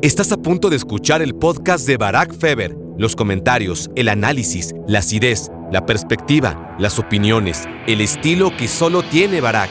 Estás a punto de escuchar el podcast de Barack Feber. Los comentarios, el análisis, la acidez, la perspectiva, las opiniones, el estilo que solo tiene Barack.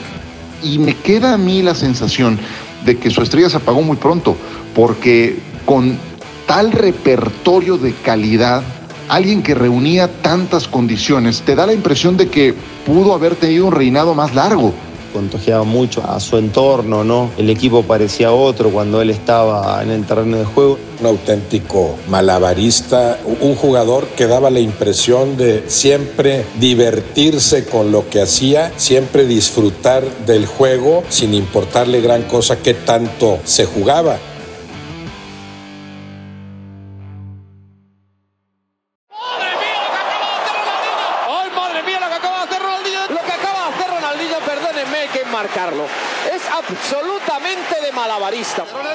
Y me queda a mí la sensación de que su estrella se apagó muy pronto, porque con tal repertorio de calidad, alguien que reunía tantas condiciones, te da la impresión de que pudo haber tenido un reinado más largo contagiaba mucho a su entorno, ¿no? El equipo parecía otro cuando él estaba en el terreno de juego. Un auténtico malabarista, un jugador que daba la impresión de siempre divertirse con lo que hacía, siempre disfrutar del juego sin importarle gran cosa que tanto se jugaba.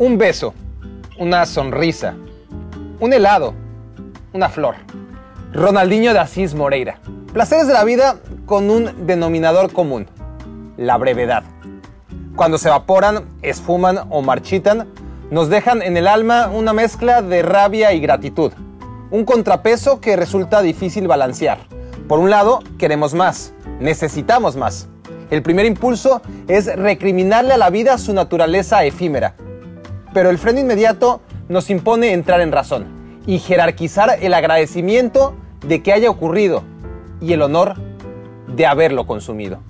Un beso, una sonrisa, un helado, una flor. Ronaldinho de Asís Moreira. Placeres de la vida con un denominador común, la brevedad. Cuando se evaporan, esfuman o marchitan, nos dejan en el alma una mezcla de rabia y gratitud, un contrapeso que resulta difícil balancear. Por un lado, queremos más, necesitamos más. El primer impulso es recriminarle a la vida su naturaleza efímera. Pero el freno inmediato nos impone entrar en razón y jerarquizar el agradecimiento de que haya ocurrido y el honor de haberlo consumido.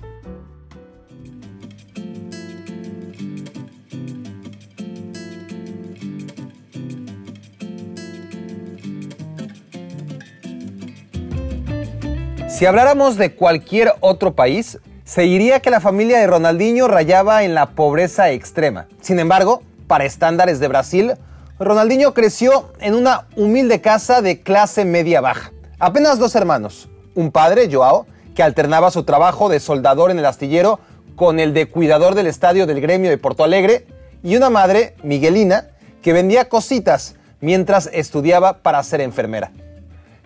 Si habláramos de cualquier otro país, se diría que la familia de Ronaldinho rayaba en la pobreza extrema. Sin embargo, para estándares de Brasil, Ronaldinho creció en una humilde casa de clase media baja. Apenas dos hermanos, un padre, Joao, que alternaba su trabajo de soldador en el astillero con el de cuidador del estadio del gremio de Porto Alegre, y una madre, Miguelina, que vendía cositas mientras estudiaba para ser enfermera.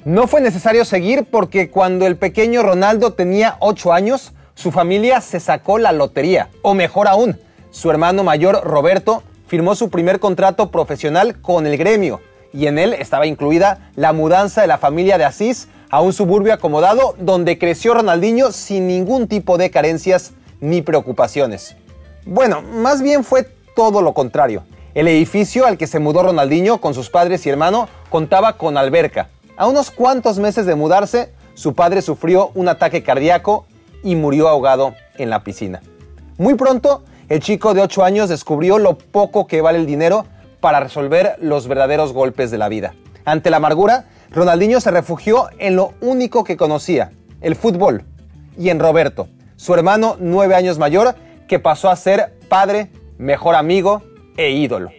No fue necesario seguir porque cuando el pequeño Ronaldo tenía 8 años, su familia se sacó la lotería. O mejor aún, su hermano mayor Roberto firmó su primer contrato profesional con el gremio y en él estaba incluida la mudanza de la familia de Asís a un suburbio acomodado donde creció Ronaldinho sin ningún tipo de carencias ni preocupaciones. Bueno, más bien fue todo lo contrario. El edificio al que se mudó Ronaldinho con sus padres y hermano contaba con alberca. A unos cuantos meses de mudarse, su padre sufrió un ataque cardíaco y murió ahogado en la piscina. Muy pronto, el chico de 8 años descubrió lo poco que vale el dinero para resolver los verdaderos golpes de la vida. Ante la amargura, Ronaldinho se refugió en lo único que conocía, el fútbol, y en Roberto, su hermano nueve años mayor, que pasó a ser padre, mejor amigo e ídolo.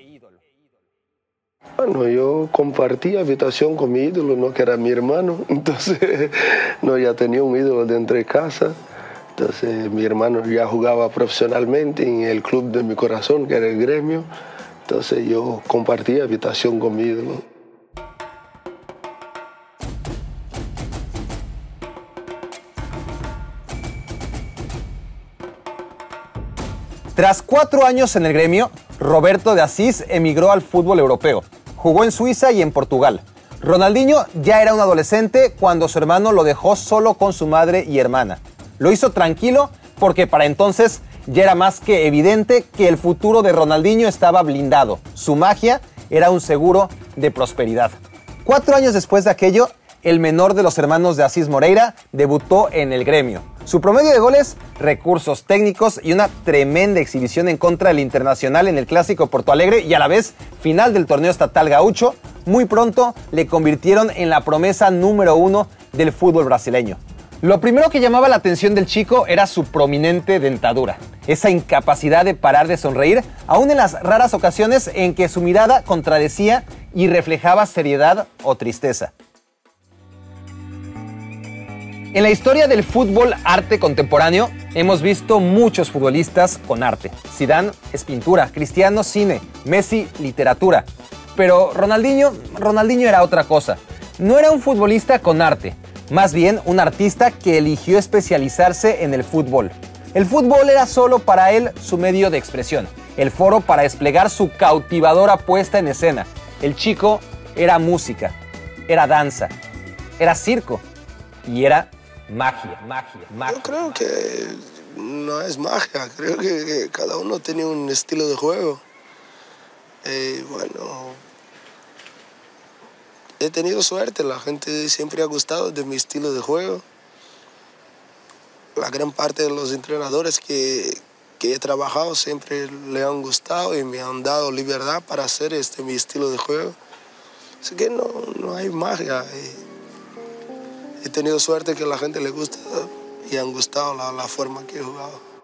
Bueno, yo compartí habitación con mi ídolo, ¿no? que era mi hermano, entonces no, ya tenía un ídolo de casa. Entonces mi hermano ya jugaba profesionalmente en el club de mi corazón, que era el gremio. Entonces yo compartí habitación con mi. Tras cuatro años en el gremio, Roberto de Asís emigró al fútbol europeo. Jugó en Suiza y en Portugal. Ronaldinho ya era un adolescente cuando su hermano lo dejó solo con su madre y hermana. Lo hizo tranquilo porque para entonces ya era más que evidente que el futuro de Ronaldinho estaba blindado. Su magia era un seguro de prosperidad. Cuatro años después de aquello, el menor de los hermanos de Asís Moreira debutó en el gremio. Su promedio de goles, recursos técnicos y una tremenda exhibición en contra del Internacional en el Clásico Porto Alegre y a la vez final del torneo estatal gaucho, muy pronto le convirtieron en la promesa número uno del fútbol brasileño. Lo primero que llamaba la atención del chico era su prominente dentadura, esa incapacidad de parar de sonreír, aun en las raras ocasiones en que su mirada contradecía y reflejaba seriedad o tristeza. En la historia del fútbol arte contemporáneo hemos visto muchos futbolistas con arte. Zidane es pintura, Cristiano cine, Messi literatura. Pero Ronaldinho, Ronaldinho era otra cosa. No era un futbolista con arte, más bien un artista que eligió especializarse en el fútbol. El fútbol era solo para él su medio de expresión, el foro para desplegar su cautivadora puesta en escena. El chico era música, era danza, era circo y era magia, magia, magia. Yo creo que no es magia, creo que, cada uno tiene un estilo de juego. Eh, bueno, he tenido suerte, la gente siempre ha gustado de mi estilo de juego. La gran parte de los entrenadores que, que he trabajado siempre le han gustado y me han dado libertad para hacer este mi estilo de juego. Así que no, no hay magia. He tenido suerte que a la gente le gusta y han gustado la, la forma que he jugado.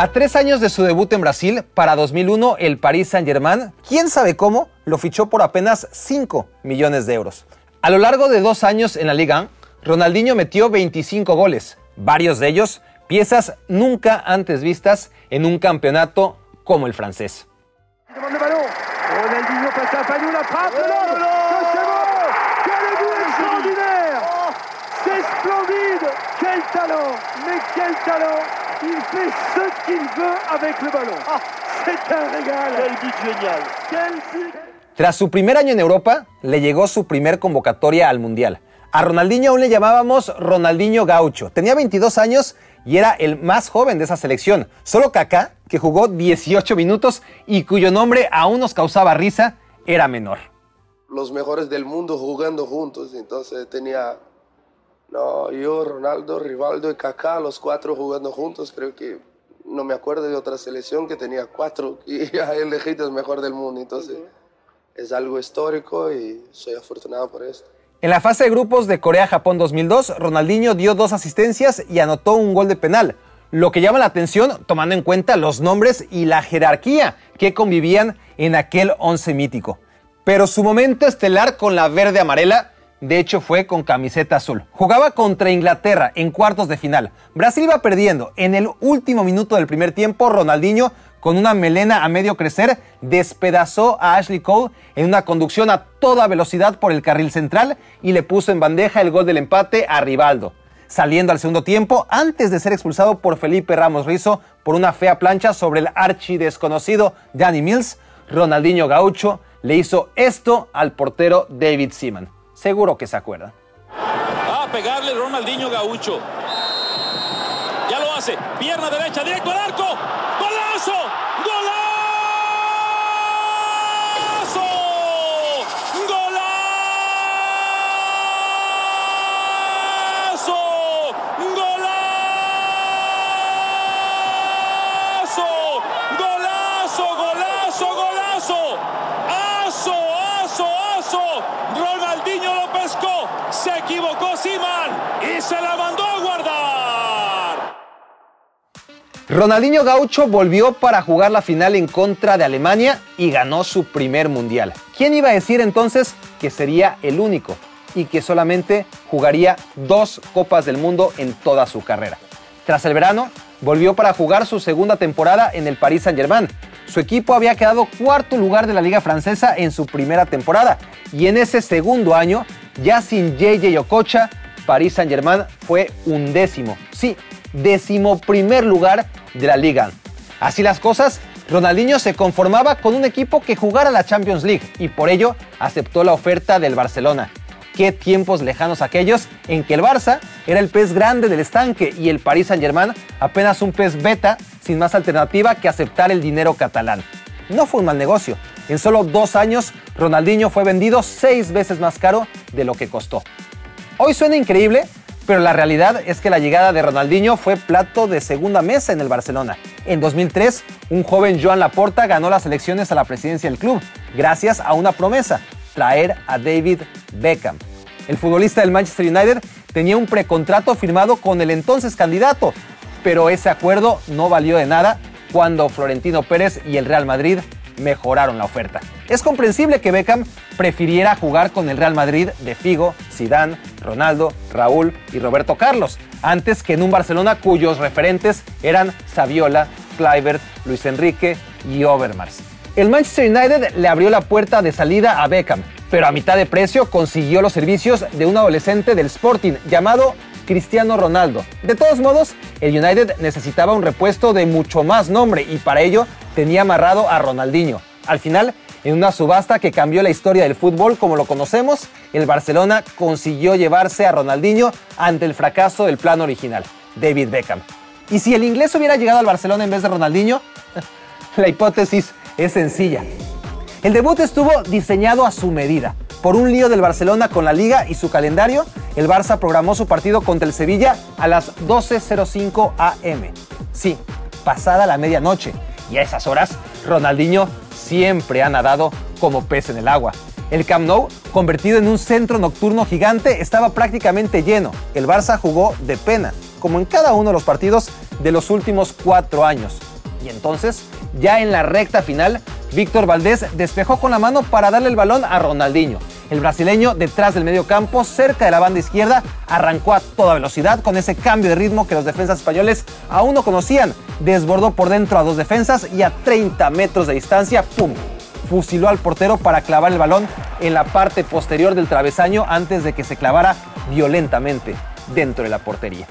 A tres años de su debut en Brasil, para 2001, el Paris Saint-Germain, quién sabe cómo, lo fichó por apenas 5 millones de euros. A lo largo de dos años en la Liga, Ronaldinho metió 25 goles, varios de ellos piezas nunca antes vistas en un campeonato como el francés. Tras su primer año en Europa, le llegó su primer convocatoria al Mundial. A Ronaldinho aún le llamábamos Ronaldinho Gaucho. Tenía 22 años y era el más joven de esa selección. Solo Kaká, que jugó 18 minutos y cuyo nombre aún nos causaba risa, era menor. Los mejores del mundo jugando juntos, entonces tenía no, yo, Ronaldo, Rivaldo y Kaká, los cuatro jugando juntos, creo que no me acuerdo de otra selección que tenía cuatro y ya elegido el mejor del mundo. Entonces, es algo histórico y soy afortunado por esto. En la fase de grupos de Corea-Japón 2002, Ronaldinho dio dos asistencias y anotó un gol de penal. Lo que llama la atención, tomando en cuenta los nombres y la jerarquía que convivían en aquel once mítico. Pero su momento estelar con la verde amarela de hecho, fue con camiseta azul. Jugaba contra Inglaterra en cuartos de final. Brasil iba perdiendo. En el último minuto del primer tiempo, Ronaldinho, con una melena a medio crecer, despedazó a Ashley Cole en una conducción a toda velocidad por el carril central y le puso en bandeja el gol del empate a Rivaldo. Saliendo al segundo tiempo, antes de ser expulsado por Felipe Ramos Rizo por una fea plancha sobre el archi desconocido Danny Mills, Ronaldinho Gaucho le hizo esto al portero David Seaman. Seguro que se acuerda. Va a pegarle Ronaldinho Gaucho. Ya lo hace. Pierna derecha, directo al arco. Ronaldinho Gaucho volvió para jugar la final en contra de Alemania y ganó su primer mundial. ¿Quién iba a decir entonces que sería el único y que solamente jugaría dos Copas del Mundo en toda su carrera? Tras el verano, volvió para jugar su segunda temporada en el Paris Saint-Germain. Su equipo había quedado cuarto lugar de la Liga Francesa en su primera temporada y en ese segundo año, ya sin JJ Okocha, Paris Saint-Germain fue undécimo. Sí, décimo primer lugar de la liga. Así las cosas, Ronaldinho se conformaba con un equipo que jugara la Champions League y por ello aceptó la oferta del Barcelona. Qué tiempos lejanos aquellos en que el Barça era el pez grande del estanque y el Paris Saint-Germain apenas un pez beta sin más alternativa que aceptar el dinero catalán. No fue un mal negocio. En solo dos años, Ronaldinho fue vendido seis veces más caro de lo que costó. Hoy suena increíble, pero la realidad es que la llegada de Ronaldinho fue plato de segunda mesa en el Barcelona. En 2003, un joven Joan Laporta ganó las elecciones a la presidencia del club, gracias a una promesa, traer a David Beckham. El futbolista del Manchester United tenía un precontrato firmado con el entonces candidato, pero ese acuerdo no valió de nada cuando Florentino Pérez y el Real Madrid mejoraron la oferta. Es comprensible que Beckham prefiriera jugar con el Real Madrid de Figo, Zidane, Ronaldo, Raúl y Roberto Carlos, antes que en un Barcelona cuyos referentes eran Saviola, Kluivert, Luis Enrique y Overmars. El Manchester United le abrió la puerta de salida a Beckham, pero a mitad de precio consiguió los servicios de un adolescente del Sporting llamado Cristiano Ronaldo. De todos modos, el United necesitaba un repuesto de mucho más nombre y para ello tenía amarrado a Ronaldinho. Al final, en una subasta que cambió la historia del fútbol como lo conocemos, el Barcelona consiguió llevarse a Ronaldinho ante el fracaso del plan original, David Beckham. ¿Y si el inglés hubiera llegado al Barcelona en vez de Ronaldinho? la hipótesis es sencilla. El debut estuvo diseñado a su medida. Por un lío del Barcelona con la liga y su calendario, el Barça programó su partido contra el Sevilla a las 12.05 am. Sí, pasada la medianoche. Y a esas horas, Ronaldinho siempre ha nadado como pez en el agua. El Camp Nou, convertido en un centro nocturno gigante, estaba prácticamente lleno. El Barça jugó de pena, como en cada uno de los partidos de los últimos cuatro años. Y entonces, ya en la recta final, Víctor Valdés despejó con la mano para darle el balón a Ronaldinho. El brasileño, detrás del medio campo, cerca de la banda izquierda, arrancó a toda velocidad con ese cambio de ritmo que los defensas españoles aún no conocían. Desbordó por dentro a dos defensas y a 30 metros de distancia, ¡pum! Fusiló al portero para clavar el balón en la parte posterior del travesaño antes de que se clavara violentamente dentro de la portería.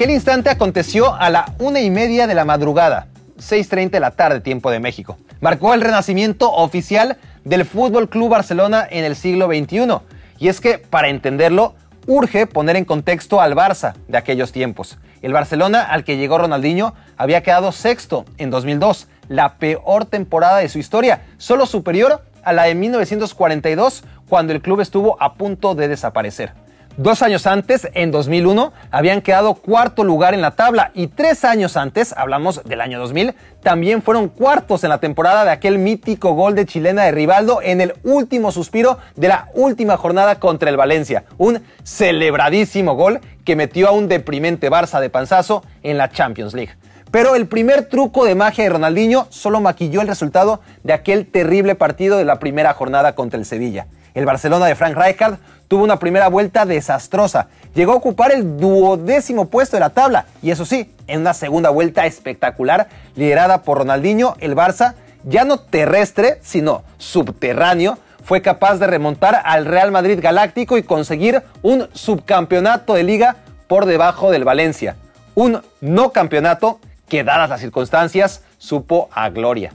Aquel instante aconteció a la una y media de la madrugada, 6.30 de la tarde, tiempo de México. Marcó el renacimiento oficial del Fútbol Club Barcelona en el siglo XXI. Y es que, para entenderlo, urge poner en contexto al Barça de aquellos tiempos. El Barcelona al que llegó Ronaldinho había quedado sexto en 2002, la peor temporada de su historia, solo superior a la de 1942, cuando el club estuvo a punto de desaparecer. Dos años antes, en 2001, habían quedado cuarto lugar en la tabla y tres años antes, hablamos del año 2000, también fueron cuartos en la temporada de aquel mítico gol de chilena de Rivaldo en el último suspiro de la última jornada contra el Valencia. Un celebradísimo gol que metió a un deprimente Barça de panzazo en la Champions League. Pero el primer truco de magia de Ronaldinho solo maquilló el resultado de aquel terrible partido de la primera jornada contra el Sevilla. El Barcelona de Frank Rijkaard tuvo una primera vuelta desastrosa. Llegó a ocupar el duodécimo puesto de la tabla y eso sí, en una segunda vuelta espectacular liderada por Ronaldinho, el Barça, ya no terrestre, sino subterráneo, fue capaz de remontar al Real Madrid Galáctico y conseguir un subcampeonato de liga por debajo del Valencia. Un no campeonato que, dadas las circunstancias, supo a gloria.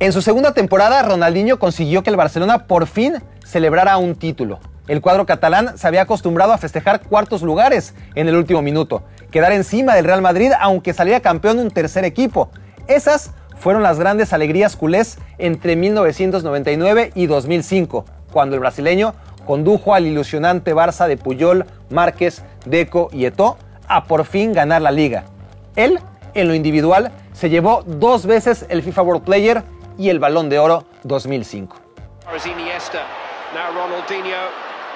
En su segunda temporada, Ronaldinho consiguió que el Barcelona por fin celebrara un título. El cuadro catalán se había acostumbrado a festejar cuartos lugares en el último minuto, quedar encima del Real Madrid aunque saliera campeón un tercer equipo. Esas fueron las grandes alegrías culés entre 1999 y 2005, cuando el brasileño condujo al ilusionante Barça de Puyol, Márquez, Deco y Eto'o a por fin ganar la liga. Él, en lo individual, se llevó dos veces el FIFA World Player y el Balón de Oro 2005.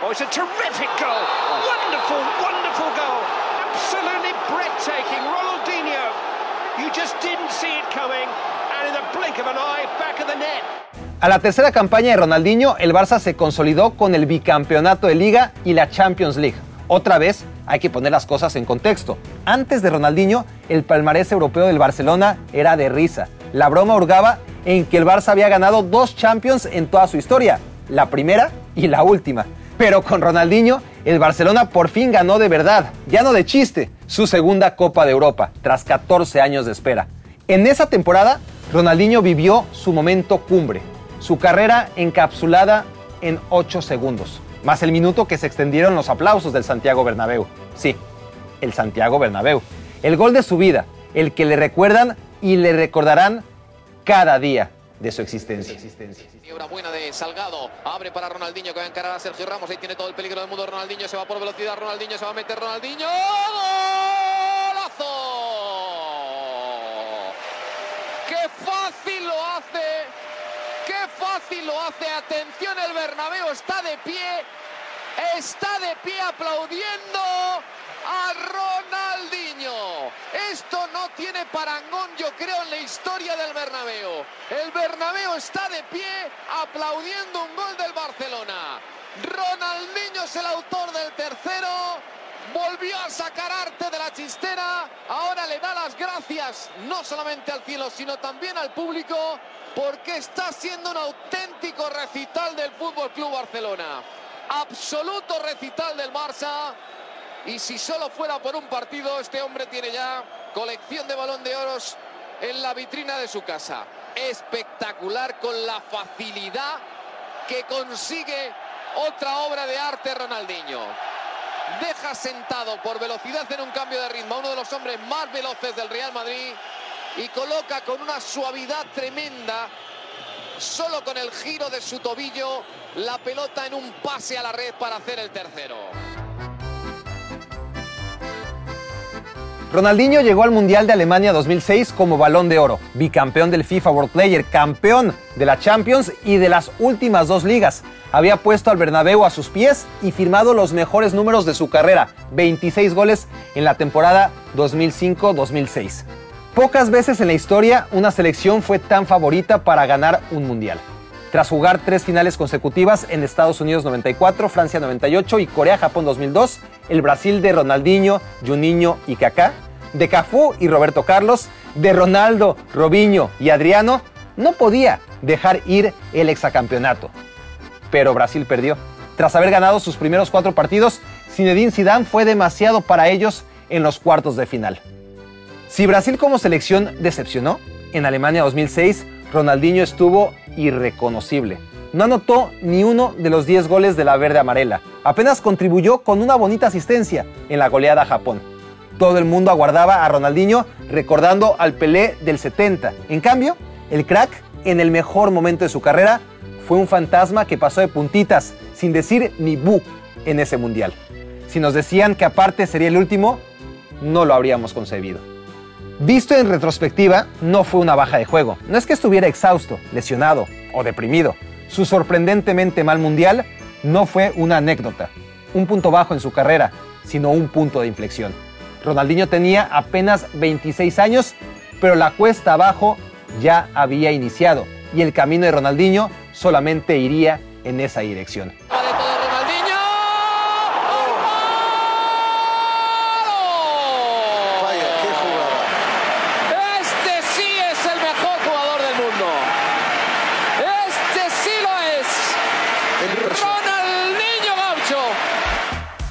Oh, it's a terrific goal. Wonderful, wonderful goal. Absolutely breathtaking. Ronaldinho. You just didn't see it coming. And in the blink of an eye, back of the net. A la tercera campaña de Ronaldinho, el Barça se consolidó con el bicampeonato de Liga y la Champions League. Otra vez, hay que poner las cosas en contexto. Antes de Ronaldinho, el palmarés europeo del Barcelona era de risa. La broma hurgaba en que el Barça había ganado dos Champions en toda su historia, la primera y la última. Pero con Ronaldinho, el Barcelona por fin ganó de verdad, ya no de chiste, su segunda Copa de Europa, tras 14 años de espera. En esa temporada, Ronaldinho vivió su momento cumbre su carrera encapsulada en 8 segundos, más el minuto que se extendieron los aplausos del Santiago Bernabéu. Sí, el Santiago Bernabéu. El gol de su vida, el que le recuerdan y le recordarán cada día de su existencia. Obra buena de Salgado. Abre para Ronaldinho que va a encarar a Sergio Ramos. Ahí tiene todo el peligro del mundo. Ronaldinho se va por velocidad. Ronaldinho se va a meter. Ronaldinho. ¡Golazo! ¡Qué fácil lo hace! Qué fácil lo hace. Atención, el Bernabéu está de pie. Está de pie aplaudiendo a Ronaldinho. Esto no tiene parangón, yo creo, en la historia del Bernabéu. El Bernabéu está de pie aplaudiendo un gol del Barcelona. Ronaldinho es el autor del tercero. Volvió a sacar arte de la chistera. Ahora le da las gracias no solamente al cielo, sino también al público porque está siendo un auténtico recital del Fútbol Club Barcelona. Absoluto recital del Barça. Y si solo fuera por un partido, este hombre tiene ya colección de balón de oros en la vitrina de su casa. Espectacular con la facilidad que consigue otra obra de arte Ronaldinho. Deja sentado por velocidad en un cambio de ritmo a uno de los hombres más veloces del Real Madrid y coloca con una suavidad tremenda, solo con el giro de su tobillo, la pelota en un pase a la red para hacer el tercero. Ronaldinho llegó al Mundial de Alemania 2006 como balón de oro, bicampeón del FIFA World Player, campeón de la Champions y de las últimas dos ligas. Había puesto al Bernabéu a sus pies y firmado los mejores números de su carrera, 26 goles en la temporada 2005-2006. Pocas veces en la historia una selección fue tan favorita para ganar un mundial. Tras jugar tres finales consecutivas en Estados Unidos 94, Francia 98 y Corea-Japón 2002, el Brasil de Ronaldinho, Juninho y Kaká, de Cafú y Roberto Carlos, de Ronaldo, Robinho y Adriano, no podía dejar ir el exacampeonato. Pero Brasil perdió. Tras haber ganado sus primeros cuatro partidos, Zinedine Zidane fue demasiado para ellos en los cuartos de final. Si Brasil como selección decepcionó, en Alemania 2006 Ronaldinho estuvo irreconocible. No anotó ni uno de los 10 goles de la verde amarela. Apenas contribuyó con una bonita asistencia en la goleada a Japón. Todo el mundo aguardaba a Ronaldinho recordando al Pelé del 70. En cambio, el crack, en el mejor momento de su carrera, fue un fantasma que pasó de puntitas, sin decir ni bu, en ese mundial. Si nos decían que aparte sería el último, no lo habríamos concebido. Visto en retrospectiva, no fue una baja de juego. No es que estuviera exhausto, lesionado o deprimido. Su sorprendentemente mal mundial no fue una anécdota, un punto bajo en su carrera, sino un punto de inflexión. Ronaldinho tenía apenas 26 años, pero la cuesta abajo ya había iniciado y el camino de Ronaldinho solamente iría en esa dirección.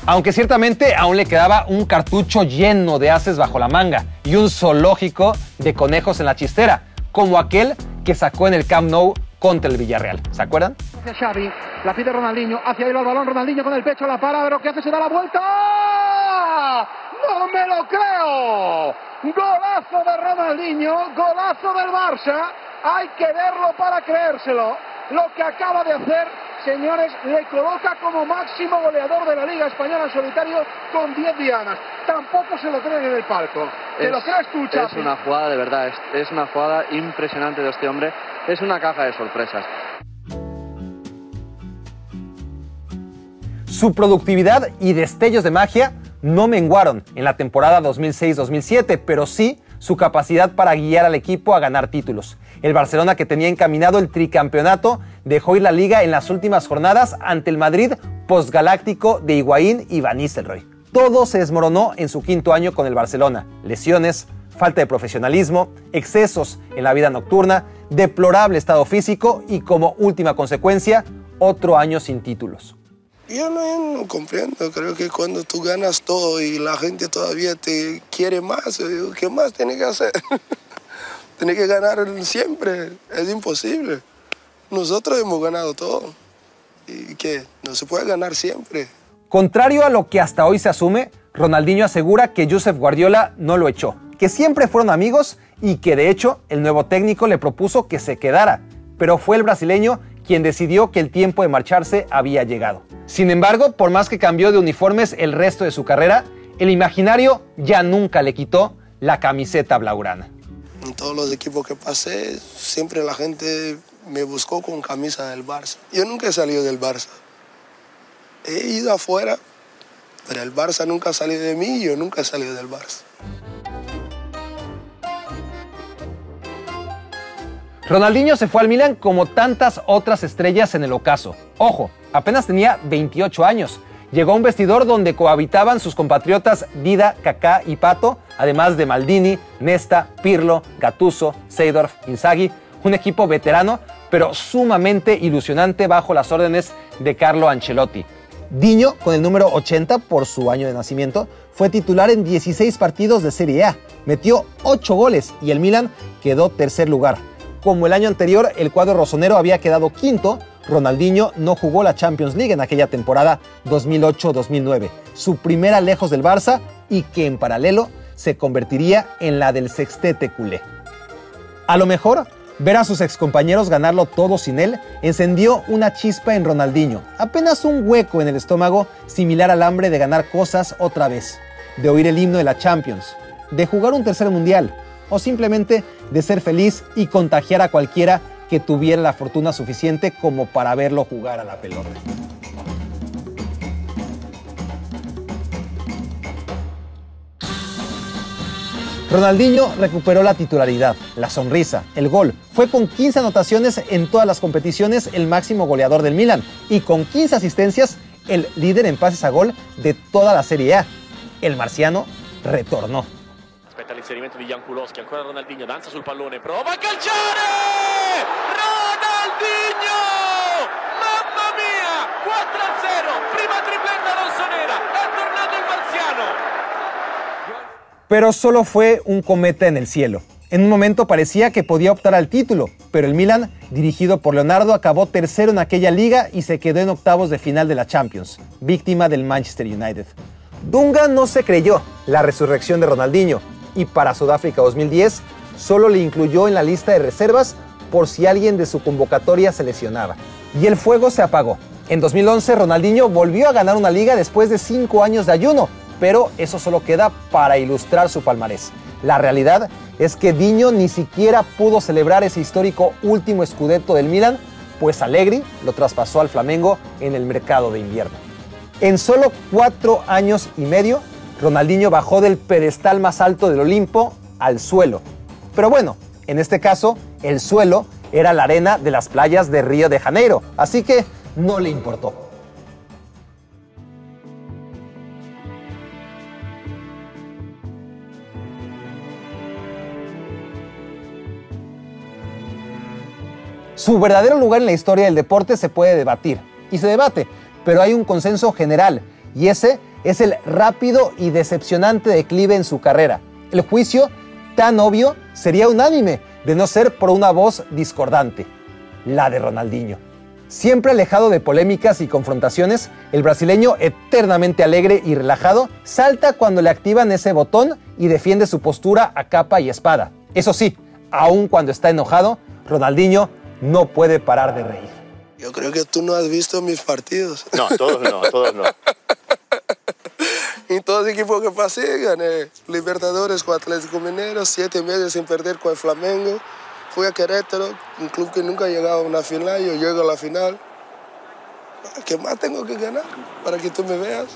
Aunque ciertamente aún le quedaba un cartucho lleno de haces bajo la manga y un zoológico de conejos en la chistera, como aquel que sacó en el Camp Nou contra el Villarreal. ¿Se acuerdan? Hacia Xavi, la pide Ronaldinho, hacia ahí el balón, Ronaldinho con el pecho, la para, pero ¿qué hace? Se da la vuelta. ¡No me lo creo! Golazo de Ronaldinho, golazo del Barça. Hay que verlo para creérselo. Lo que acaba de hacer señores, le coloca como máximo goleador de la Liga Española en solitario con 10 dianas. Tampoco se lo creen en el palco. ¿Te lo crees tú, Es una jugada de verdad, es, es una jugada impresionante de este hombre. Es una caja de sorpresas. Su productividad y destellos de magia no menguaron en la temporada 2006-2007, pero sí su capacidad para guiar al equipo a ganar títulos. El Barcelona que tenía encaminado el tricampeonato dejó ir la liga en las últimas jornadas ante el Madrid postgaláctico de Higuaín y Van Nistelrooy. Todo se desmoronó en su quinto año con el Barcelona. Lesiones, falta de profesionalismo, excesos en la vida nocturna, deplorable estado físico y como última consecuencia, otro año sin títulos. Yo no, comprendo, creo que cuando tú ganas todo y la gente todavía te quiere más, ¿qué más tiene que hacer? tiene que ganar siempre, es imposible. Nosotros hemos ganado todo. ¿Y qué? No se puede ganar siempre. Contrario a lo que hasta hoy se asume, Ronaldinho asegura que Josep Guardiola no lo echó, que siempre fueron amigos y que de hecho el nuevo técnico le propuso que se quedara, pero fue el brasileño quien decidió que el tiempo de marcharse había llegado. Sin embargo, por más que cambió de uniformes el resto de su carrera, el imaginario ya nunca le quitó la camiseta blaugrana. En todos los equipos que pasé, siempre la gente me buscó con camisa del Barça. Yo nunca he salido del Barça he ido afuera, pero el Barça nunca ha salido de mí y yo nunca he salido del Barça. Ronaldinho se fue al Milan como tantas otras estrellas en el ocaso. Ojo, apenas tenía 28 años. Llegó a un vestidor donde cohabitaban sus compatriotas Dida, Kaká y Pato, además de Maldini, Nesta, Pirlo, Gattuso, Seydorf, Inzaghi, un equipo veterano, pero sumamente ilusionante bajo las órdenes de Carlo Ancelotti. Diño, con el número 80 por su año de nacimiento, fue titular en 16 partidos de Serie A, metió 8 goles y el Milan quedó tercer lugar. Como el año anterior el cuadro rosonero había quedado quinto, Ronaldinho no jugó la Champions League en aquella temporada 2008-2009, su primera lejos del Barça y que en paralelo se convertiría en la del sextete culé. A lo mejor Ver a sus excompañeros ganarlo todo sin él encendió una chispa en Ronaldinho, apenas un hueco en el estómago similar al hambre de ganar cosas otra vez, de oír el himno de la Champions, de jugar un tercer mundial o simplemente de ser feliz y contagiar a cualquiera que tuviera la fortuna suficiente como para verlo jugar a la pelota. Ronaldinho recuperó la titularidad, la sonrisa, el gol. Fue con 15 anotaciones en todas las competiciones el máximo goleador del Milan y con 15 asistencias el líder en pases a gol de toda la Serie A. El marciano retornó. Aspetta l'inserimento di Jankulowski, ancora Ronaldinho, danza sul pallone, prova a calciare! Ronaldinho! Mamma mia! 4-0, prima tripletta rossonera, è tornato il marziano! pero solo fue un cometa en el cielo. En un momento parecía que podía optar al título, pero el Milan, dirigido por Leonardo, acabó tercero en aquella liga y se quedó en octavos de final de la Champions, víctima del Manchester United. Dunga no se creyó la resurrección de Ronaldinho y para Sudáfrica 2010 solo le incluyó en la lista de reservas por si alguien de su convocatoria se lesionaba. Y el fuego se apagó. En 2011 Ronaldinho volvió a ganar una liga después de cinco años de ayuno pero eso solo queda para ilustrar su palmarés. La realidad es que Diño ni siquiera pudo celebrar ese histórico último escudeto del Milan, pues Allegri lo traspasó al Flamengo en el mercado de invierno. En solo cuatro años y medio, Ronaldinho bajó del pedestal más alto del Olimpo al suelo. Pero bueno, en este caso, el suelo era la arena de las playas de Río de Janeiro, así que no le importó. Su verdadero lugar en la historia del deporte se puede debatir, y se debate, pero hay un consenso general, y ese es el rápido y decepcionante declive en su carrera. El juicio, tan obvio, sería unánime, de no ser por una voz discordante, la de Ronaldinho. Siempre alejado de polémicas y confrontaciones, el brasileño, eternamente alegre y relajado, salta cuando le activan ese botón y defiende su postura a capa y espada. Eso sí, aun cuando está enojado, Ronaldinho no puede parar de reír. Yo creo que tú no has visto mis partidos. No, todos no, todos no. en todo equipo que pasé, gané Libertadores con Atlético Mineiro, siete meses sin perder con el Flamengo. Fui a Querétaro, un club que nunca ha llegado a una final, yo llego a la final. ¿Qué más tengo que ganar para que tú me veas?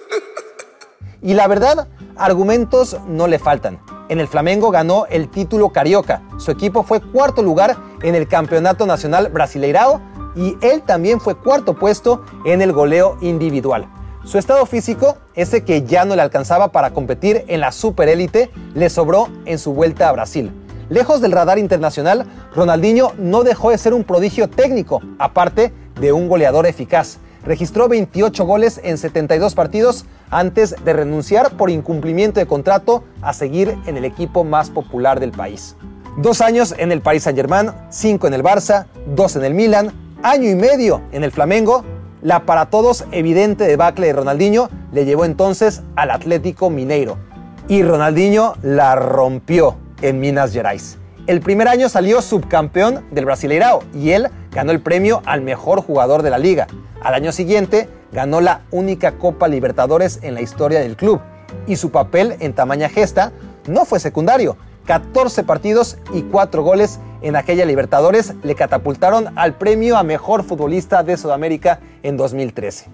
y la verdad, argumentos no le faltan. En el Flamengo ganó el título carioca. Su equipo fue cuarto lugar en el Campeonato Nacional Brasileirao y él también fue cuarto puesto en el goleo individual. Su estado físico, ese que ya no le alcanzaba para competir en la superélite, le sobró en su vuelta a Brasil. Lejos del radar internacional, Ronaldinho no dejó de ser un prodigio técnico, aparte de un goleador eficaz. Registró 28 goles en 72 partidos antes de renunciar por incumplimiento de contrato a seguir en el equipo más popular del país. Dos años en el Paris Saint-Germain, cinco en el Barça, dos en el Milan, año y medio en el Flamengo. La para todos evidente debacle de Ronaldinho le llevó entonces al Atlético Mineiro. Y Ronaldinho la rompió en Minas Gerais. El primer año salió subcampeón del Brasileirao y él ganó el premio al mejor jugador de la liga. Al año siguiente ganó la única Copa Libertadores en la historia del club y su papel en tamaña gesta no fue secundario. 14 partidos y 4 goles en aquella Libertadores le catapultaron al premio a mejor futbolista de Sudamérica en 2013.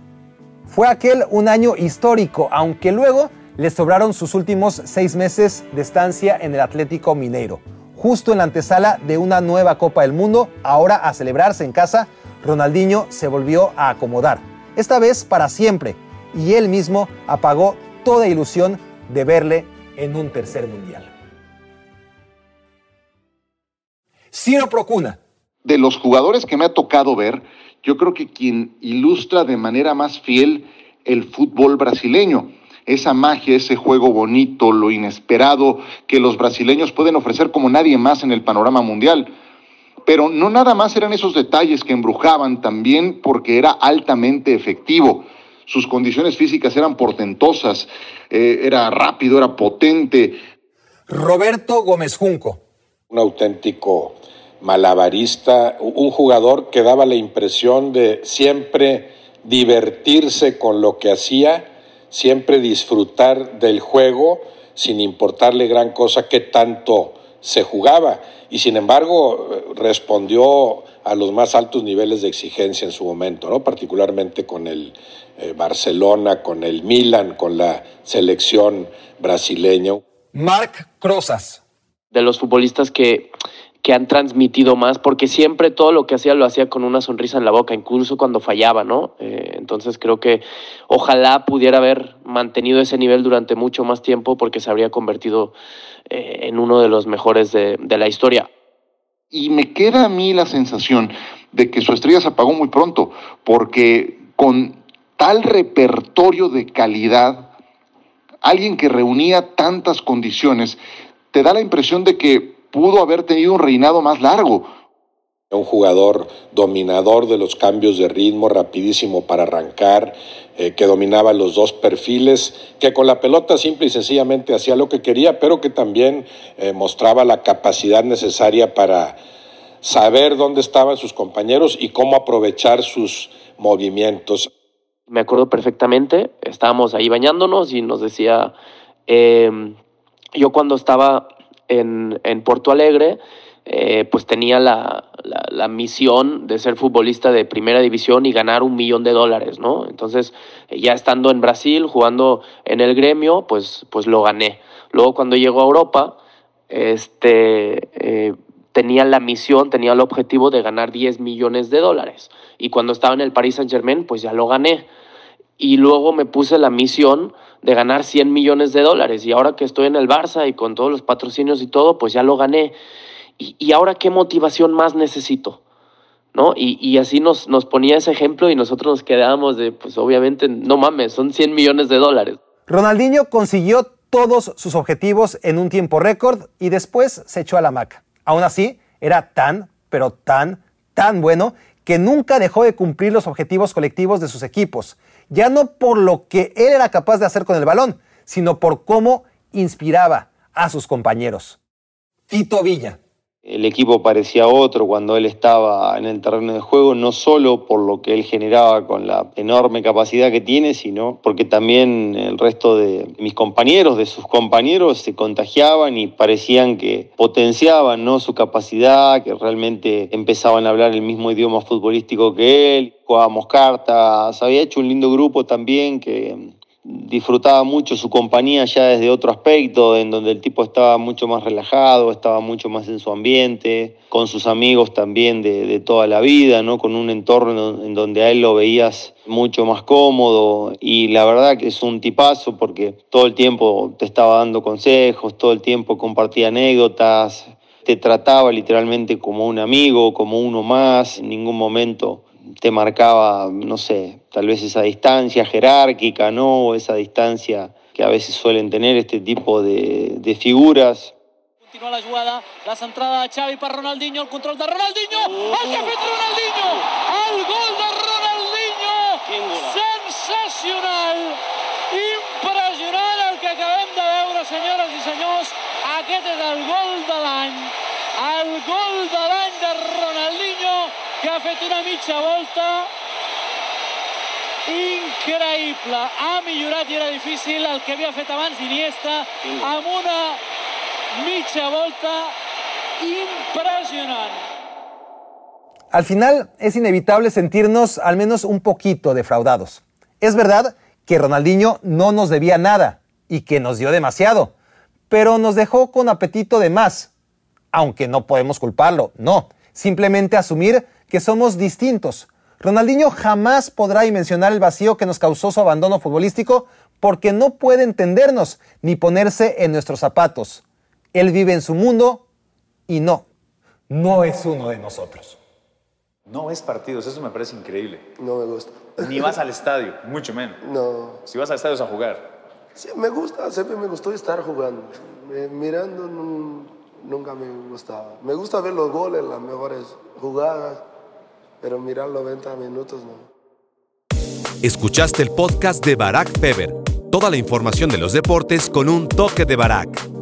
Fue aquel un año histórico, aunque luego le sobraron sus últimos seis meses de estancia en el Atlético Mineiro. Justo en la antesala de una nueva Copa del Mundo, ahora a celebrarse en casa, Ronaldinho se volvió a acomodar, esta vez para siempre, y él mismo apagó toda ilusión de verle en un tercer mundial. Ciro Procuna. De los jugadores que me ha tocado ver, yo creo que quien ilustra de manera más fiel el fútbol brasileño esa magia, ese juego bonito, lo inesperado que los brasileños pueden ofrecer como nadie más en el panorama mundial. Pero no nada más eran esos detalles que embrujaban, también porque era altamente efectivo. Sus condiciones físicas eran portentosas, eh, era rápido, era potente. Roberto Gómez Junco. Un auténtico malabarista, un jugador que daba la impresión de siempre divertirse con lo que hacía siempre disfrutar del juego sin importarle gran cosa que tanto se jugaba. Y sin embargo, respondió a los más altos niveles de exigencia en su momento, ¿no? particularmente con el eh, Barcelona, con el Milan, con la selección brasileña. Marc Crozas. De los futbolistas que que han transmitido más, porque siempre todo lo que hacía lo hacía con una sonrisa en la boca, incluso cuando fallaba, ¿no? Eh, entonces creo que ojalá pudiera haber mantenido ese nivel durante mucho más tiempo porque se habría convertido eh, en uno de los mejores de, de la historia. Y me queda a mí la sensación de que su estrella se apagó muy pronto, porque con tal repertorio de calidad, alguien que reunía tantas condiciones, te da la impresión de que pudo haber tenido un reinado más largo. Un jugador dominador de los cambios de ritmo, rapidísimo para arrancar, eh, que dominaba los dos perfiles, que con la pelota simple y sencillamente hacía lo que quería, pero que también eh, mostraba la capacidad necesaria para saber dónde estaban sus compañeros y cómo aprovechar sus movimientos. Me acuerdo perfectamente, estábamos ahí bañándonos y nos decía, eh, yo cuando estaba en, en Porto Alegre, eh, pues tenía la, la, misión de ser futbolista de primera división y ganar un millón de dólares, ¿no? Entonces, ya estando en Brasil, jugando en el gremio, pues, pues lo gané. Luego, cuando llegó a Europa, este, eh, tenía la misión, tenía el objetivo de ganar 10 millones de dólares. Y cuando estaba en el Paris Saint Germain, pues ya lo gané. Y luego me puse la misión de ganar 100 millones de dólares. Y ahora que estoy en el Barça y con todos los patrocinios y todo, pues ya lo gané. ¿Y, ahora qué motivación más necesito? ¿No? Y, así nos, nos ponía ese ejemplo y nosotros nos quedábamos de, pues obviamente, no mames, son 100 millones de dólares. Ronaldinho consiguió todos sus objetivos en un tiempo récord y después se echó a la maca. Aún así, era tan, pero tan, tan bueno que nunca dejó de cumplir los objetivos colectivos de sus equipos ya no por lo que él era capaz de hacer con el balón, sino por cómo inspiraba a sus compañeros. Tito Villa. El equipo parecía otro cuando él estaba en el terreno de juego, no solo por lo que él generaba con la enorme capacidad que tiene, sino porque también el resto de mis compañeros, de sus compañeros, se contagiaban y parecían que potenciaban ¿no? su capacidad, que realmente empezaban a hablar el mismo idioma futbolístico que él, jugábamos cartas, había hecho un lindo grupo también que disfrutaba mucho su compañía ya desde otro aspecto, en donde el tipo estaba mucho más relajado, estaba mucho más en su ambiente, con sus amigos también de, de toda la vida, ¿no? con un entorno en donde a él lo veías mucho más cómodo y la verdad que es un tipazo porque todo el tiempo te estaba dando consejos, todo el tiempo compartía anécdotas, te trataba literalmente como un amigo, como uno más, en ningún momento te marcaba, no sé, tal vez esa distancia jerárquica, ¿no? O esa distancia que a veces suelen tener este tipo de, de figuras. Continua la jugada, la centrada de Xavi per Ronaldinho, el control de Ronaldinho, el que ha fet Ronaldinho, el gol de Ronaldinho, sensacional, impressionant el que acabem de veure, senyores i senyors, aquest és el gol de l'any, el gol de l'any de Ronaldinho, que ha fet una mitja volta increïble. Ha millorat i era difícil el que havia fet abans Iniesta amb una mitja volta impressionant. Al final es inevitable sentirnos al menos un poquito defraudados. Es verdad que Ronaldinho no nos debía nada y que nos dio demasiado, pero nos dejó con apetito de más, aunque no podemos culparlo, no, simplemente asumir que somos distintos. Ronaldinho jamás podrá dimensionar el vacío que nos causó su abandono futbolístico porque no puede entendernos ni ponerse en nuestros zapatos. Él vive en su mundo y no, no es uno de nosotros. No ves partidos, eso me parece increíble. No me gusta. Ni vas al estadio, mucho menos. No. Si vas al estadio es a jugar. Sí, me gusta, siempre me gustó estar jugando. Eh, mirando nunca me gustaba. Me gusta ver los goles, las mejores jugadas, pero mirar los 90 minutos no. Escuchaste el podcast de Barack Feber. Toda la información de los deportes con un toque de Barack.